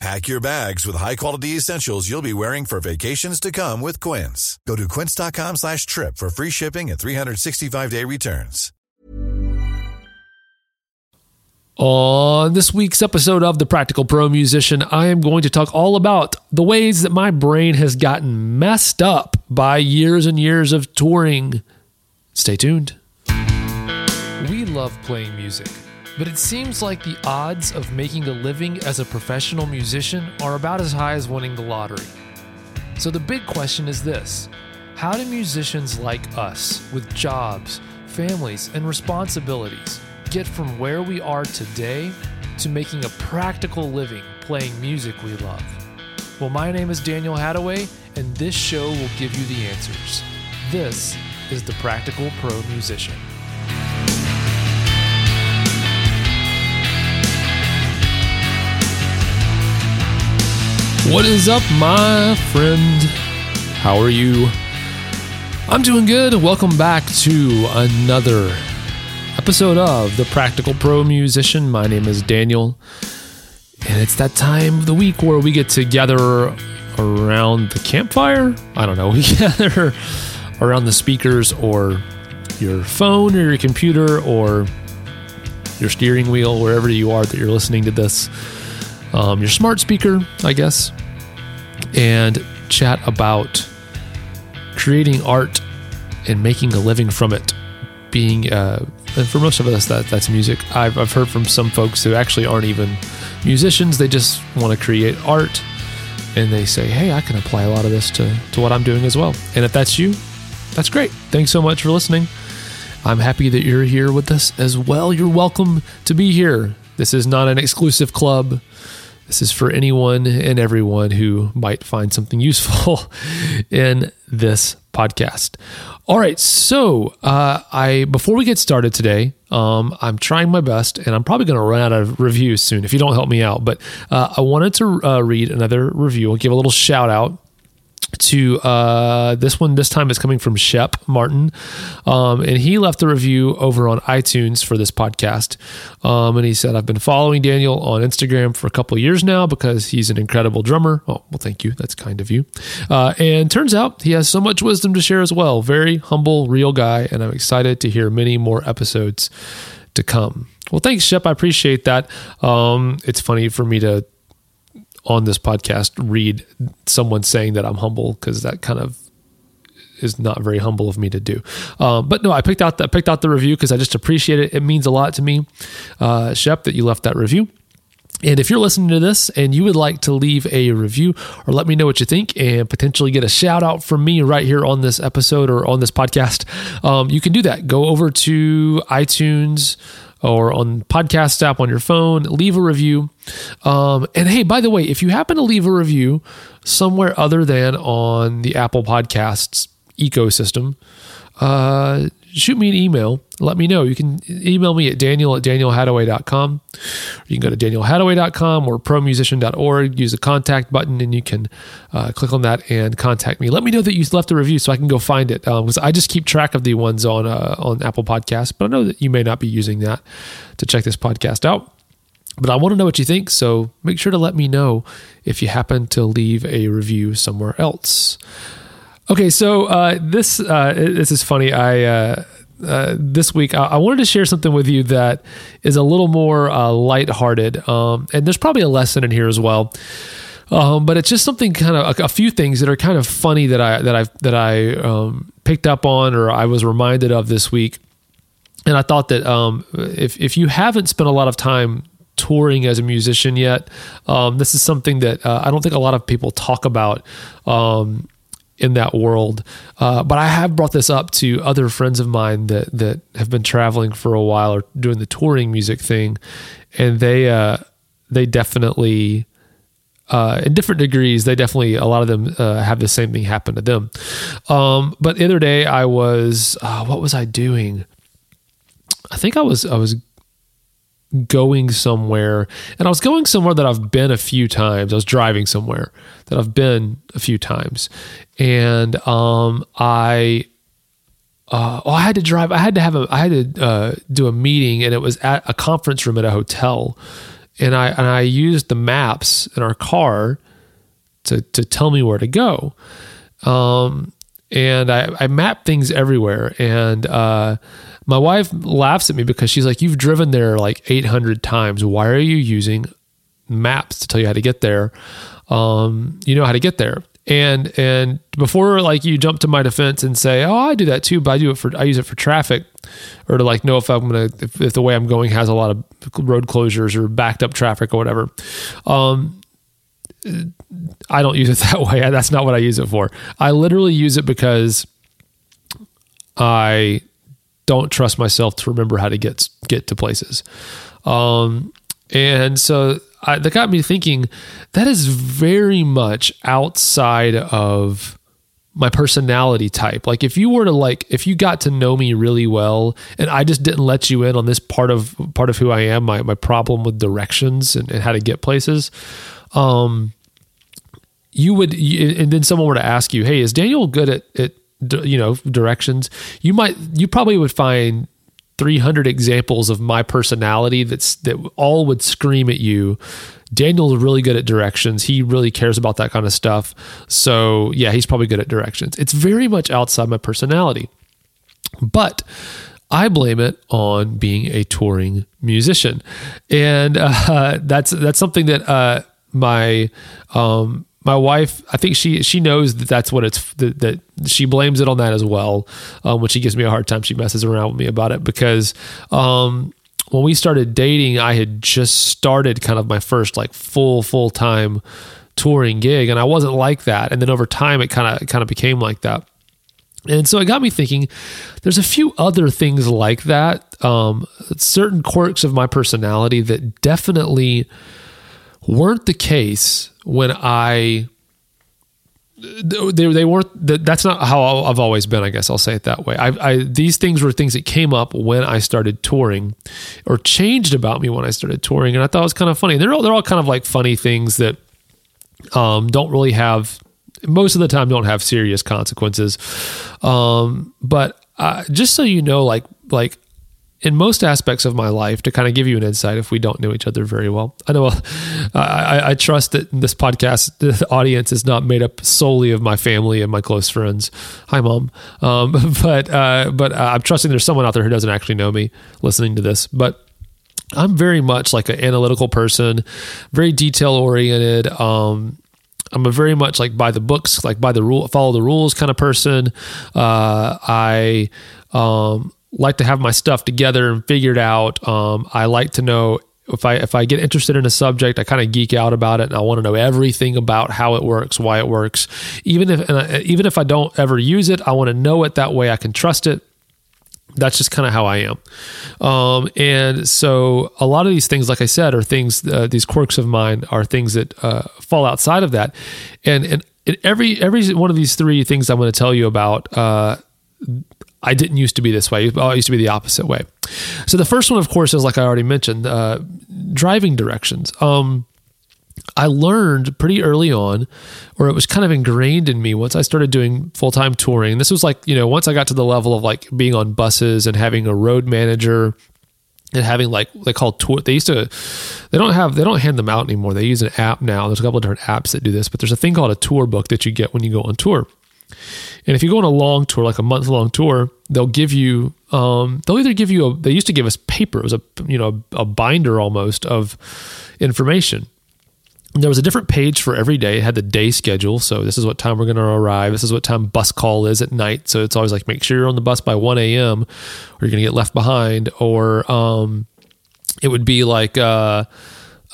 Pack your bags with high-quality essentials you'll be wearing for vacations to come with Quince. Go to quince.com slash trip for free shipping and 365-day returns. On this week's episode of The Practical Pro Musician, I am going to talk all about the ways that my brain has gotten messed up by years and years of touring. Stay tuned. We love playing music, but it seems like the odds of making a living as a professional musician are about as high as winning the lottery. So the big question is this How do musicians like us, with jobs, families, and responsibilities, get from where we are today to making a practical living playing music we love? Well, my name is Daniel Hadaway, and this show will give you the answers. This is the Practical Pro Musician. What is up, my friend? How are you? I'm doing good. Welcome back to another episode of The Practical Pro Musician. My name is Daniel, and it's that time of the week where we get together around the campfire. I don't know, we gather around the speakers or your phone or your computer or your steering wheel, wherever you are that you're listening to this, um, your smart speaker, I guess, and chat about creating art and making a living from it. Being, uh, and for most of us, that that's music. I've, I've heard from some folks who actually aren't even musicians. They just want to create art, and they say, "Hey, I can apply a lot of this to to what I'm doing as well." And if that's you, that's great. Thanks so much for listening. I'm happy that you're here with us as well. You're welcome to be here. This is not an exclusive club. This is for anyone and everyone who might find something useful in this podcast. All right, so uh, I before we get started today, um, I'm trying my best, and I'm probably going to run out of reviews soon if you don't help me out. But uh, I wanted to uh, read another review. I'll give a little shout out to uh, this one. This time it's coming from Shep Martin, um, and he left a review over on iTunes for this podcast. Um, and he said, "I've been following Daniel on Instagram for a couple years now because he's an incredible drummer." Oh, well, thank you. That's kind of you. Uh, and turns out he has so much wisdom to share as well. Very humble, real guy, and I'm excited to hear many more episodes to come. Well, thanks, Shep. I appreciate that. Um, it's funny for me to on this podcast read someone saying that I'm humble because that kind of is not very humble of me to do. Um, but no, I picked out that picked out the review because I just appreciate it. It means a lot to me, uh, Shep, that you left that review. And if you're listening to this and you would like to leave a review or let me know what you think and potentially get a shout out from me right here on this episode or on this podcast, um, you can do that. Go over to iTunes or on podcast app on your phone, leave a review. Um, and hey, by the way, if you happen to leave a review somewhere other than on the Apple Podcasts ecosystem, uh, shoot me an email. Let me know. You can email me at daniel at danielhadaway.com. You can go to danielhadaway.com or promusician.org, use the contact button, and you can uh, click on that and contact me. Let me know that you left a review so I can go find it. Because um, I just keep track of the ones on, uh, on Apple Podcasts, but I know that you may not be using that to check this podcast out. But I want to know what you think, so make sure to let me know if you happen to leave a review somewhere else. Okay, so uh, this uh, this is funny. I uh, uh, this week I, I, wanted to share something with you that is a little more uh, lighthearted, um, and there's probably a lesson in here as well. Um, but it's just something kind of a, a, few things that are kind of funny that I that I that I um, picked up on or I was reminded of this week. and I thought that um, if if you haven't spent a lot of time touring as a musician yet, um, this is something that uh, I don't think a lot of people talk about. In that world, uh, but I have brought this up to other friends of mine that that have been traveling for a while or doing the touring music thing, and they uh, they definitely uh, in different degrees, they definitely a lot of them uh, have the same thing happen to them. Um, but the other day, I was uh, what was I doing? I think I was I was going somewhere, and I was going somewhere that I've been a few times. I was driving somewhere that I've been a few times, and um, I uh, oh, I had to drive. I had to have a. I had to uh, do a meeting, and it was at a conference room at a hotel and I and I used the maps in our car to to tell me where to go. Um, and I, I map things everywhere. And uh, my wife laughs at me because she's like, "You've driven there like 800 times. Why are you using maps to tell you how to get there? Um, you know how to get there." And and before like you jump to my defense and say, "Oh, I do that too," but I do it for I use it for traffic, or to like know if I'm gonna if, if the way I'm going has a lot of road closures or backed up traffic or whatever. Um, I don't use it that way. That's not what I use it for. I literally use it because I don't trust myself to remember how to get get to places. Um, and so I, that got me thinking that is very much outside of my personality type. Like if you were to like if you got to know me really well and I just didn't let you in on this part of part of who I am, my my problem with directions and, and how to get places, um you would and then someone were to ask you, "Hey, is Daniel good at at you know directions?" You might you probably would find 300 examples of my personality that's that all would scream at you Daniel's really good at directions. He really cares about that kind of stuff. So, yeah, he's probably good at directions. It's very much outside my personality. But I blame it on being a touring musician. And uh, that's that's something that uh, my um, my wife, I think she she knows that that's what it's that, that she blames it on that as well. Um, when she gives me a hard time, she messes around with me about it because um, when we started dating, I had just started kind of my first like full full time touring gig, and I wasn't like that. And then over time, it kind of kind of became like that. And so it got me thinking. There's a few other things like that, um, certain quirks of my personality that definitely weren't the case when I they, they weren't that's not how I've always been I guess I'll say it that way. I, I, these things were things that came up when I started touring or changed about me when I started touring. And I thought it was kind of funny. They're all they're all kind of like funny things that um, don't really have most of the time don't have serious consequences. Um, but uh, just so you know like like in most aspects of my life to kind of give you an insight if we don't know each other very well. I know I, I, trust that this podcast, the audience is not made up solely of my family and my close friends. Hi, mom. Um, but uh, but uh, I'm trusting there's someone out there who doesn't actually know me listening to this. But I'm very much like an analytical person, very detail oriented. Um, I'm a very much like by the books, like by the rule, follow the rules kind of person. Uh, I um, like to have my stuff together and figured out. Um, I like to know if I if I get interested in a subject, I kind of geek out about it, and I want to know everything about how it works, why it works. Even if I, even if I don't ever use it, I want to know it that way I can trust it. That's just kind of how I am. Um, and so a lot of these things, like I said, are things. Uh, these quirks of mine are things that uh, fall outside of that. And and every every one of these three things I'm going to tell you about. Uh, I didn't used to be this way. I used to be the opposite way. So the first one, of course, is like I already mentioned, uh, driving directions. Um, I learned pretty early on, or it was kind of ingrained in me once I started doing full time touring. This was like, you know, once I got to the level of like being on buses and having a road manager and having like they call tour they used to they don't have they don't hand them out anymore they use an app now there's a couple of different apps that do this but there's a thing called a tour book that you get when you go on tour and if you go on a long tour, like a month long tour, they'll give you, um, they'll either give you a, they used to give us paper. It was a, you know, a binder almost of information. there was a different page for every day. It had the day schedule. So this is what time we're going to arrive. This is what time bus call is at night. So it's always like make sure you're on the bus by 1 a.m. or you're going to get left behind. Or um, it would be like uh,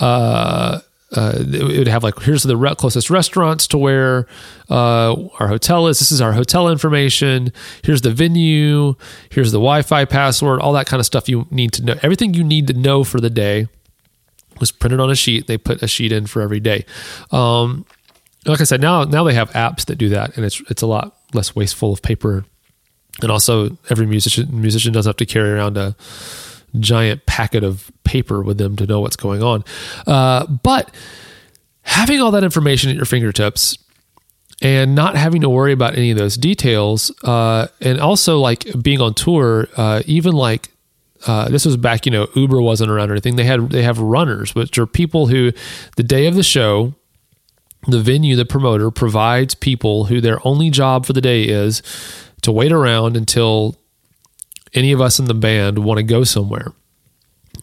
uh, uh, it would have like here's the closest restaurants to where uh, our hotel is. This is our hotel information. Here's the venue. Here's the Wi-Fi password. All that kind of stuff you need to know. Everything you need to know for the day was printed on a sheet. They put a sheet in for every day. Um, like I said, now now they have apps that do that, and it's it's a lot less wasteful of paper. And also, every musician musician doesn't have to carry around a giant packet of paper with them to know what's going on. Uh, but having all that information at your fingertips and not having to worry about any of those details, uh, and also like being on tour, uh, even like uh, this was back, you know, Uber wasn't around or anything. They had they have runners, which are people who, the day of the show, the venue, the promoter provides people who their only job for the day is to wait around until any of us in the band want to go somewhere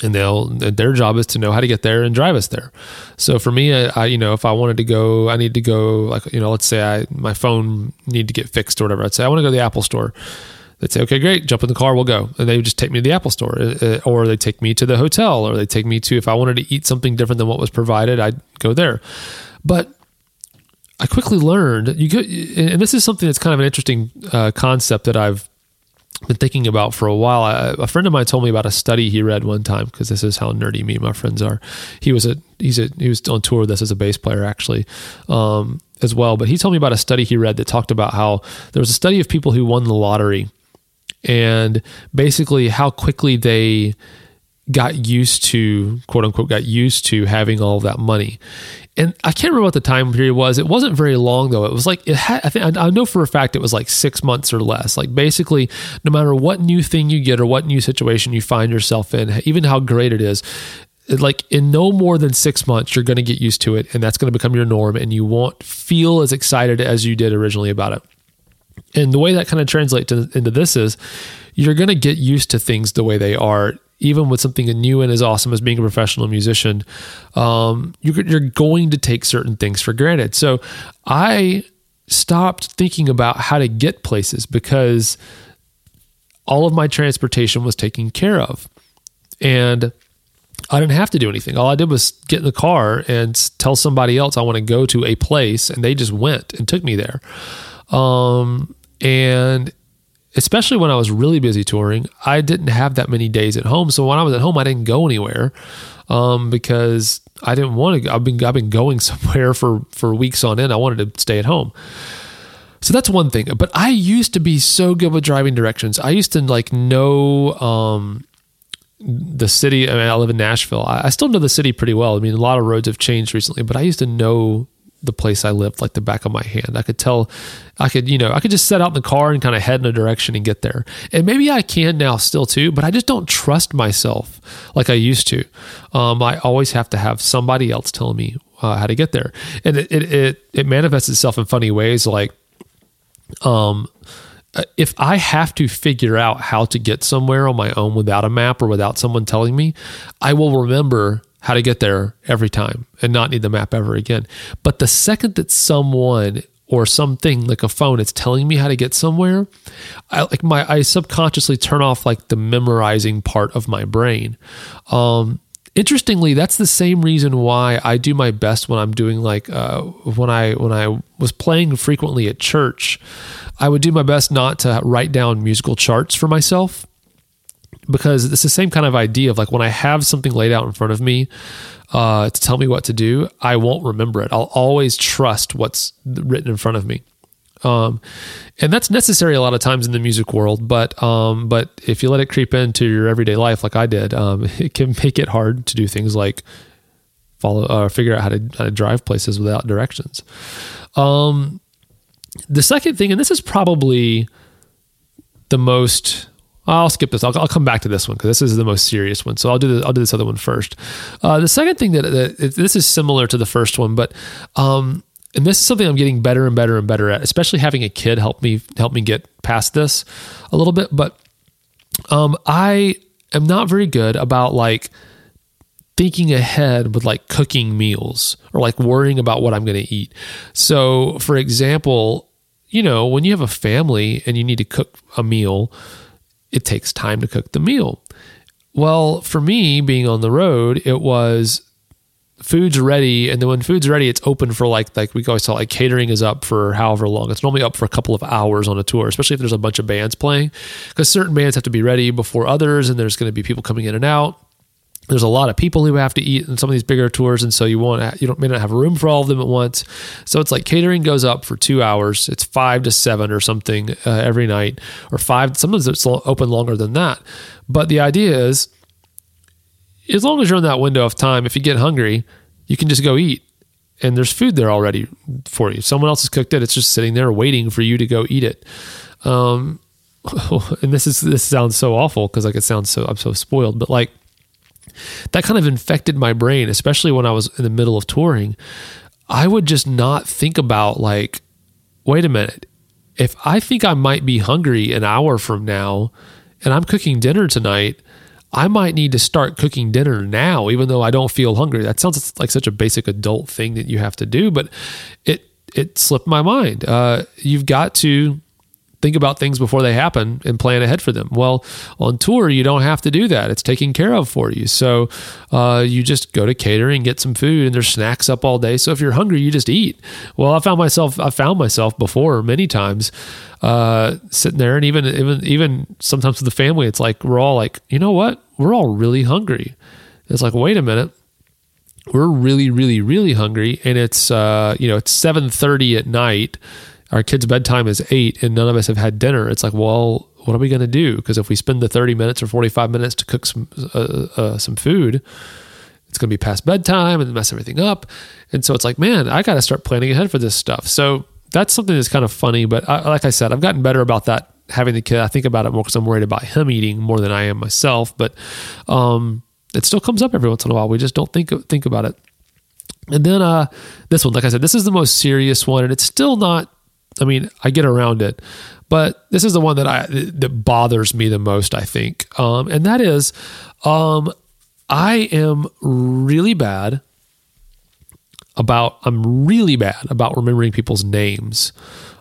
and they'll their job is to know how to get there and drive us there. So for me, I, I, you know if I wanted to go, I need to go like you know let's say I my phone need to get fixed or whatever. I'd say I want to go to the Apple Store. They'd say, okay, great, jump in the car, we'll go. And they would just take me to the Apple store, uh, uh, or they take me to the hotel, or they take me to, if I wanted to eat something different than what was provided, I'd go there. But I quickly learned, you could, and this is something that's kind of an interesting uh, concept that I've been thinking about for a while. I, a friend of mine told me about a study he read one time because this is how nerdy me and my friends are. He was a he's a he was on tour with us as a bass player actually, um, as well. But he told me about a study he read that talked about how there was a study of people who won the lottery and basically how quickly they got used to quote unquote got used to having all that money and i can't remember what the time period was. It wasn't very long though. It was like it had i think i know for a fact it was like six months or less. Like basically no matter what new thing you get or what new situation you find yourself in even how great it is like in no more than six months you're going to get used to it and that's going to become your norm and you won't feel as excited as you did originally about it. And the way that kind of translates into this is you're going to get used to things the way they are. Even with something new and as awesome as being a professional musician, um, you're, you're going to take certain things for granted. So I stopped thinking about how to get places because all of my transportation was taken care of. And I didn't have to do anything. All I did was get in the car and tell somebody else I want to go to a place, and they just went and took me there. Um, and especially when I was really busy touring, I didn't have that many days at home. So when I was at home, I didn't go anywhere um, because I didn't want to. I've been I've been going somewhere for for weeks on end. I wanted to stay at home. So that's one thing. But I used to be so good with driving directions. I used to like know um, the city. I mean, I live in Nashville. I, I still know the city pretty well. I mean, a lot of roads have changed recently, but I used to know the place I lived like the back of my hand. I could tell, I could, you know, I could just set out in the car and kind of head in a direction and get there. And maybe I can now still too, but I just don't trust myself like I used to. Um, I always have to have somebody else telling me uh, how to get there. And it, it, it, it manifests itself in funny ways. Like, um, if I have to figure out how to get somewhere on my own without a map or without someone telling me, I will remember how to get there every time and not need the map ever again. But the second that someone or something like a phone is telling me how to get somewhere, I like my I subconsciously turn off like the memorizing part of my brain. Um, interestingly, that's the same reason why I do my best when I'm doing like uh, when I when I was playing frequently at church. I would do my best not to write down musical charts for myself because it's the same kind of idea of like when I have something laid out in front of me uh, to tell me what to do, I won't remember it. I'll always trust what's written in front of me. Um, and that's necessary a lot of times in the music world, but um, but if you let it creep into your everyday life, like I did, um, it can make it hard to do things like follow, uh, figure out how to, how to drive places without directions. Um, the second thing, and this is probably the most I'll skip this. I'll, I'll come back to this one because this is the most serious one. So I'll do the, I'll do this other one first. Uh, the second thing that, that it, this is similar to the first one, but um, and this is something I'm getting better and better and better at. Especially having a kid help me help me get past this a little bit. But um, I am not very good about like thinking ahead with like cooking meals or like worrying about what I'm going to eat. So, for example, you know, when you have a family and you need to cook a meal, it takes time to cook the meal. Well, for me being on the road, it was food's ready and then when food's ready it's open for like like we always tell like catering is up for however long it's normally up for a couple of hours on a tour especially if there's a bunch of bands playing because certain bands have to be ready before others and there's going to be people coming in and out there's a lot of people who have to eat in some of these bigger tours and so you want you don't may not have room for all of them at once. So it's like catering goes up for two hours. It's five to seven or something uh, every night or five sometimes it's open longer than that. But the idea is as long as you're in that window of time if you get hungry you can just go eat and there's food there already for you. Someone else has cooked it. It's just sitting there waiting for you to go eat it. Um, and this is this sounds so awful because like it sounds so i'm so spoiled but like that kind of infected my brain, especially when I was in the middle of touring. I would just not think about, like, wait a minute, if I think I might be hungry an hour from now and I'm cooking dinner tonight, I might need to start cooking dinner now, even though I don't feel hungry. That sounds like such a basic adult thing that you have to do, but it it slipped my mind. Uh, you've got to think about things before they happen and plan ahead for them. Well, on tour, you don't have to do that. It's taken care of for you. So uh, you just go to catering, get some food, and there's snacks up all day. So if you're hungry, you just eat. Well, I found myself, I found myself before many times uh, sitting there, and even even even sometimes with the family, it's like we're all like, you know what, we're all really hungry. It's like, wait a minute we're really really really hungry and it's uh you know it's 7:30 at night our kids' bedtime is eight and none of us have had dinner. It's like, well, what are we going to do? Because if we spend the 30 minutes or 45 minutes to cook some, uh, uh, some food, it's going to be past bedtime and mess everything up. And so it's like, man, I got to start planning ahead for this stuff. So that's something that's kind of funny. But I, like I said, I've gotten better about that having the kid. I think about it more because I'm worried about him eating more than I am myself. But um, it still comes up every once in a while. We just don't think think about it. And then uh, this one, like I said, this is the most serious one, and it's still not I mean, I get around it, but this is the one that I that bothers me the most. I think, um, and that is, um, I am really bad about. I'm really bad about remembering people's names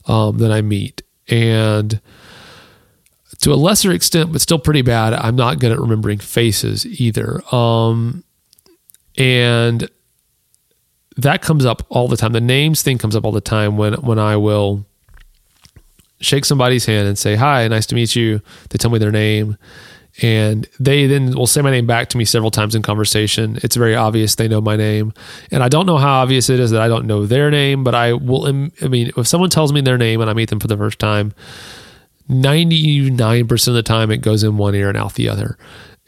um, that I meet, and to a lesser extent, but still pretty bad. I'm not good at remembering faces either. Um, and that comes up all the time. The names thing comes up all the time when when I will shake somebody's hand and say hi, nice to meet you. They tell me their name, and they then will say my name back to me several times in conversation. It's very obvious they know my name, and I don't know how obvious it is that I don't know their name, but I will. I mean, if someone tells me their name and I meet them for the first time, ninety nine percent of the time it goes in one ear and out the other,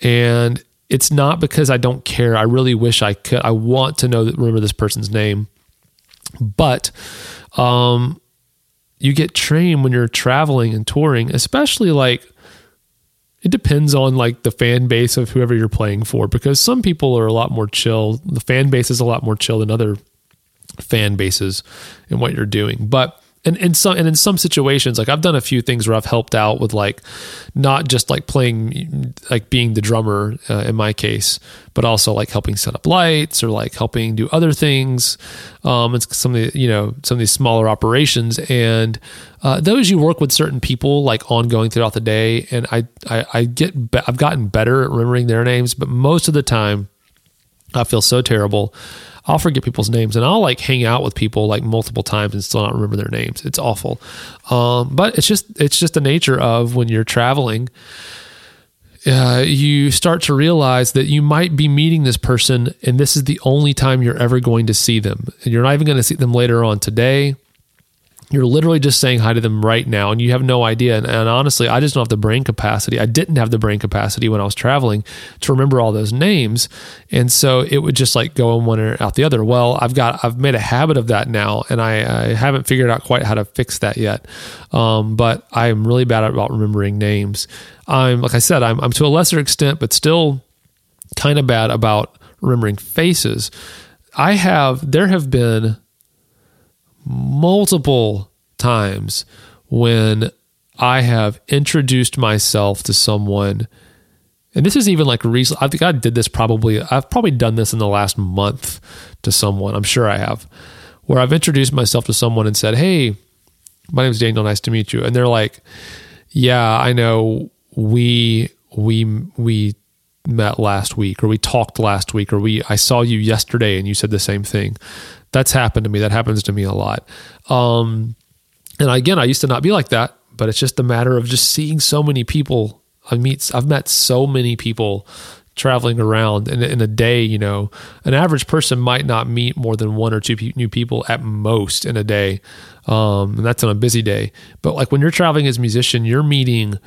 and it's not because I don't care. I really wish I could. I want to know that remember this person's name, but um, you get trained when you're traveling and touring, especially like it depends on like the fan base of whoever you're playing for because some people are a lot more chill. The fan base is a lot more chill than other fan bases in what you're doing. But and in some and in some situations like i've done a few things where i've helped out with like not just like playing like being the drummer uh, in my case but also like helping set up lights or like helping do other things um and some of the you know some of these smaller operations. And uh, those you work with certain people like ongoing throughout the day. And i i, I get be- i've gotten better at remembering their names but most of the time i feel so terrible I'll forget people's names and I'll like hang out with people like multiple times and still not remember their names. It's awful. Um, but it's just it's just the nature of when you're traveling. Uh, you start to realize that you might be meeting this person and this is the only time you're ever going to see them. And you're not even going to see them later on today you're literally just saying hi to them right now and you have no idea. And, and, honestly, I just don't have the brain capacity. I didn't have the brain capacity when I was traveling to remember all those names. And so it would just like go in one ear out the other. Well, I've got, I've made a habit of that now and I, I haven't figured out quite how to fix that yet. Um, but I'm really bad about remembering names. I'm, like I said, I'm, I'm to a lesser extent, but still kind of bad about remembering faces. I have, there have been, multiple times when I have introduced myself to someone and this is even like recent. I think I did this probably. I've probably done this in the last month to someone. I'm sure I have, where I've introduced myself to someone and said, "Hey, my name is Daniel. Nice to meet you." And they're like, "Yeah, I know. We we we met last week, or we talked last week, or we I saw you yesterday and you said the same thing." That's happened to me. That happens to me a lot. Um, and again, I used to not be like that, but it's just a matter of just seeing so many people. I meet, I've met so many people traveling around in, in a day. You know, an average person might not meet more than one or two pe- new people at most in a day, um, and that's on a busy day. But like when you're traveling as a musician, you're meeting.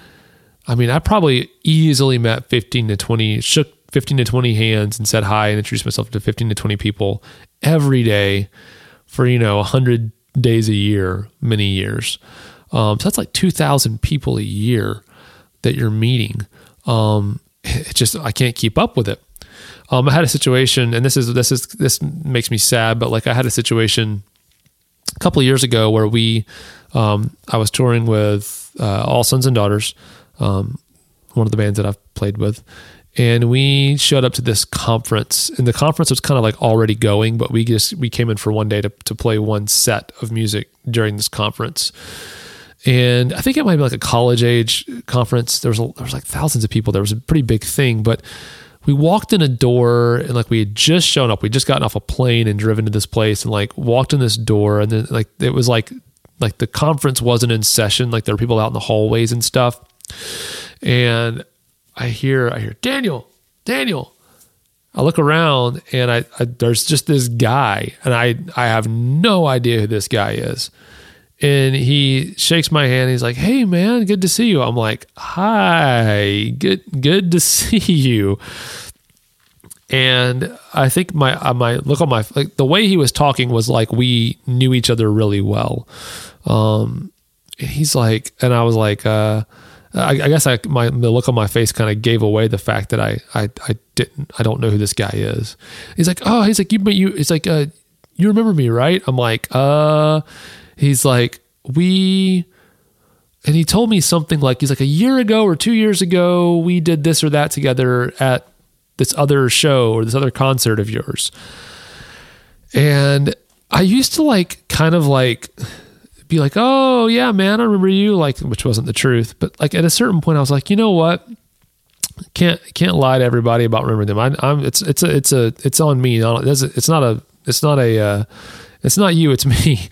I mean, I probably easily met 15 to 20, shook 15 to 20 hands and said hi and introduced myself to 15 to 20 people every day for, you know, 100 days a year, many years. Um, so that's like 2,000 people a year that you're meeting. Um, it just, I can't keep up with it. Um, I had a situation, and this is this is this makes me sad, but like I had a situation a couple years ago where we, um, I was touring with uh, All Sons and Daughters, um, one of the bands that I've played with, and we showed up to this conference and the conference was kind of like already going but we just we came in for one day to, to play one set of music during this conference. And i think it might be like a college age conference. There was a, there was like thousands of people. There was a pretty big thing but we walked in a door and like we had just shown up. We just gotten off a plane and driven to this place and like walked in this door and then like it was like like the conference wasn't in session. Like there were people out in the hallways and stuff and I hear, I hear Daniel, Daniel. I look around and I, I, there's just this guy, and I I have no idea who this guy is. And he shakes my hand. He's like, "Hey, man, good to see you." I'm like, "Hi, good good to see you." And I think my uh, my look on my like the way he was talking was like we knew each other really well. Um, he's like, and I was like, uh, I, I guess I my the look on my face kind of gave away the fact that I I I didn't I don't know who this guy is. He's like, oh, he's like you, you. He's like, uh, you remember me, right? I'm like, uh. He's like, we. And he told me something like he's like a year ago or two years ago we did this or that together at this other show or this other concert of yours. And I used to like kind of like be like, "Oh yeah, man, I remember you," like which wasn't the truth, but like at a certain point, I was like, you know what? Can't can't lie to everybody about remembering them. I, am it's it's a it's a it's on me. It's not a it's not a uh, it's not you. It's me.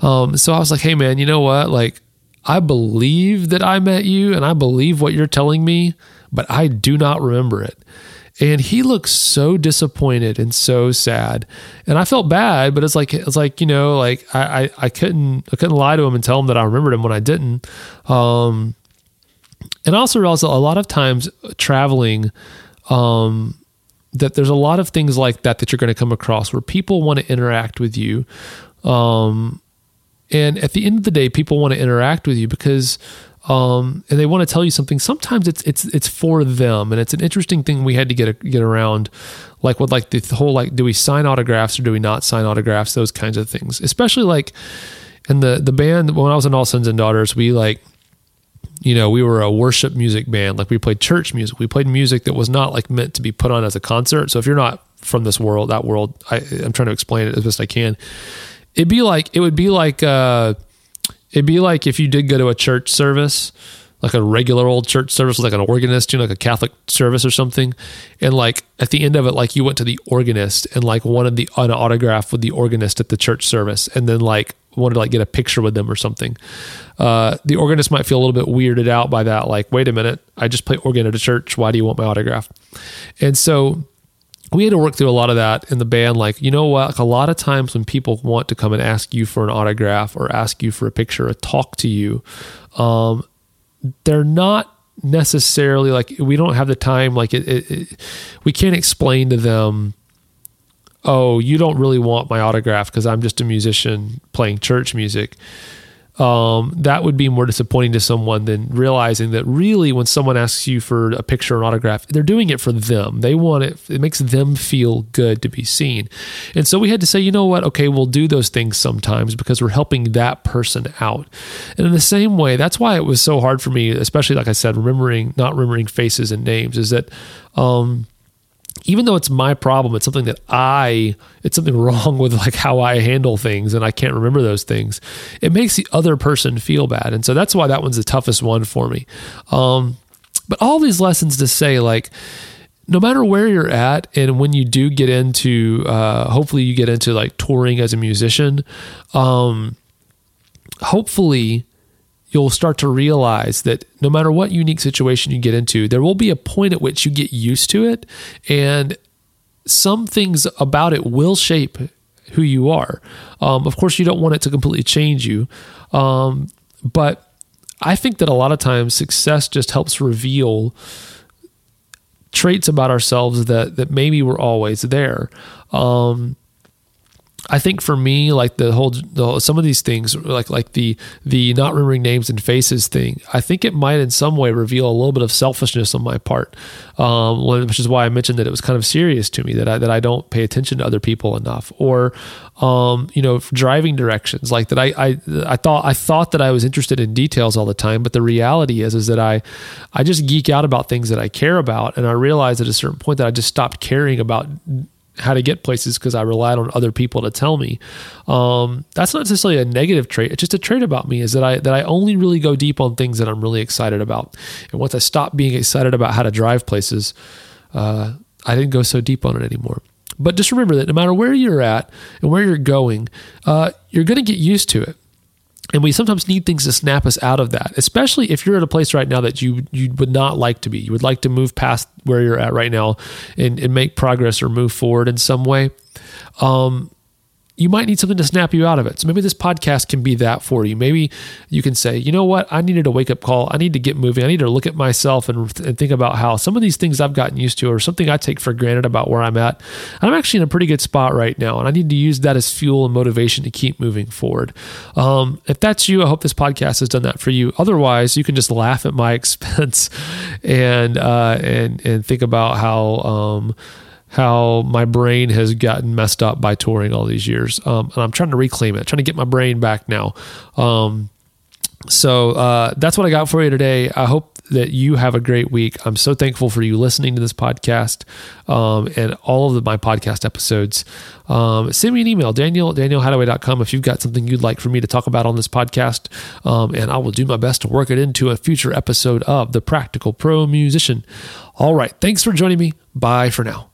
Um, so I was like, hey man, you know what? Like I believe that I met you, and I believe what you're telling me, but I do not remember it. And he looked so disappointed and so sad. And I felt bad, but it's like it's like, you know, like I, I, I couldn't I couldn't lie to him and tell him that I remembered him when I didn't. Um and also realized a lot of times traveling, um, that there's a lot of things like that that you're going to come across where people want to interact with you. Um, and at the end of the day, people want to interact with you because um, and they want to tell you something. Sometimes it's it's it's for them, and it's an interesting thing we had to get a, get around, like what like the whole like do we sign autographs or do we not sign autographs? Those kinds of things, especially like in the the band when I was in All Sons and Daughters, we like you know we were a worship music band, like we played church music. We played music that was not like meant to be put on as a concert. So if you're not from this world, that world, I, I'm trying to explain it as best I can. It'd be like it would be like. uh It'd be like if you did go to a church service, like a regular old church service, like an organist, you know, like a Catholic service or something. And like at the end of it, like you went to the organist and like wanted the an autograph with the organist at the church service, and then like wanted to like get a picture with them or something. Uh, the organist might feel a little bit weirded out by that. Like, wait a minute, I just play organ at a church. Why do you want my autograph? And so we had to work through a lot of that in the band. Like, you know what? Like a lot of times when people want to come and ask you for an autograph or ask you for a picture or talk to you, um, they're not necessarily like we don't have the time. Like it, it, it, we can't explain to them. Oh, you don't really want my autograph because I'm just a musician playing church music. Um, that would be more disappointing to someone than realizing that really when someone asks you for a picture or an autograph, they're doing it for them. They want it, it makes them feel good to be seen. And so we had to say, you know what? Okay, we'll do those things sometimes because we're helping that person out. And in the same way, that's why it was so hard for me, especially like I said, remembering, not remembering faces and names, is that, um, even though it's my problem, it's something that I, it's something wrong with like how I handle things and I can't remember those things. It makes the other person feel bad. And so that's why that one's the toughest one for me. Um, but all these lessons to say, like, no matter where you're at, and when you do get into, uh, hopefully you get into like touring as a musician, um, hopefully you'll start to realize that no matter what unique situation you get into, there will be a point at which you get used to it. And some things about it will shape who you are. Um, of course, you don't want it to completely change you. Um, but I think that a lot of times success just helps reveal traits about ourselves that, that maybe were always there. Um, I think for me, like the whole, the, some of these things, like like the the not remembering names and faces thing, I think it might in some way reveal a little bit of selfishness on my part, um, which is why I mentioned that it was kind of serious to me that I that I don't pay attention to other people enough, or um, you know, driving directions like that. I, I I thought I thought that I was interested in details all the time, but the reality is is that I I just geek out about things that I care about, and I realized at a certain point that I just stopped caring about how to get places because I relied on other people to tell me. Um, that's not necessarily a negative trait. It's just a trait about me is that I that I only really go deep on things that I'm really excited about. And once I stopped being excited about how to drive places, uh, I didn't go so deep on it anymore. But just remember that no matter where you're at and where you're going, uh, you're going to get used to it. And we sometimes need things to snap us out of that, especially if you're at a place right now that you you would not like to be. You would like to move past where you're at right now and, and make progress or move forward in some way. Um, you might need something to snap you out of it. So maybe this podcast can be that for you. Maybe you can say, you know what? I needed a wake up call. I need to get moving. I need to look at myself and, and think about how some of these things I've gotten used to or something I take for granted about where I'm at. I'm actually in a pretty good spot right now. And I need to use that as fuel and motivation to keep moving forward. Um, if that's you, I hope this podcast has done that for you. Otherwise, you can just laugh at my expense and, uh, and, and think about how, um, how my brain has gotten messed up by touring all these years. Um, and I'm trying to reclaim it, trying to get my brain back now. Um, so uh, that's what I got for you today. I hope that you have a great week. I'm so thankful for you listening to this podcast um, and all of the, my podcast episodes. Um, send me an email, Daniel danielhadaway.com, if you've got something you'd like for me to talk about on this podcast. Um, and I will do my best to work it into a future episode of The Practical Pro Musician. All right. Thanks for joining me. Bye for now.